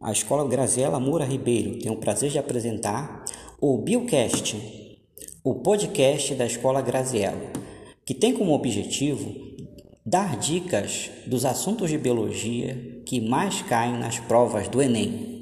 a Escola Graziela Moura Ribeiro tem o prazer de apresentar o Biocast, o podcast da Escola Graziela, que tem como objetivo dar dicas dos assuntos de biologia que mais caem nas provas do Enem.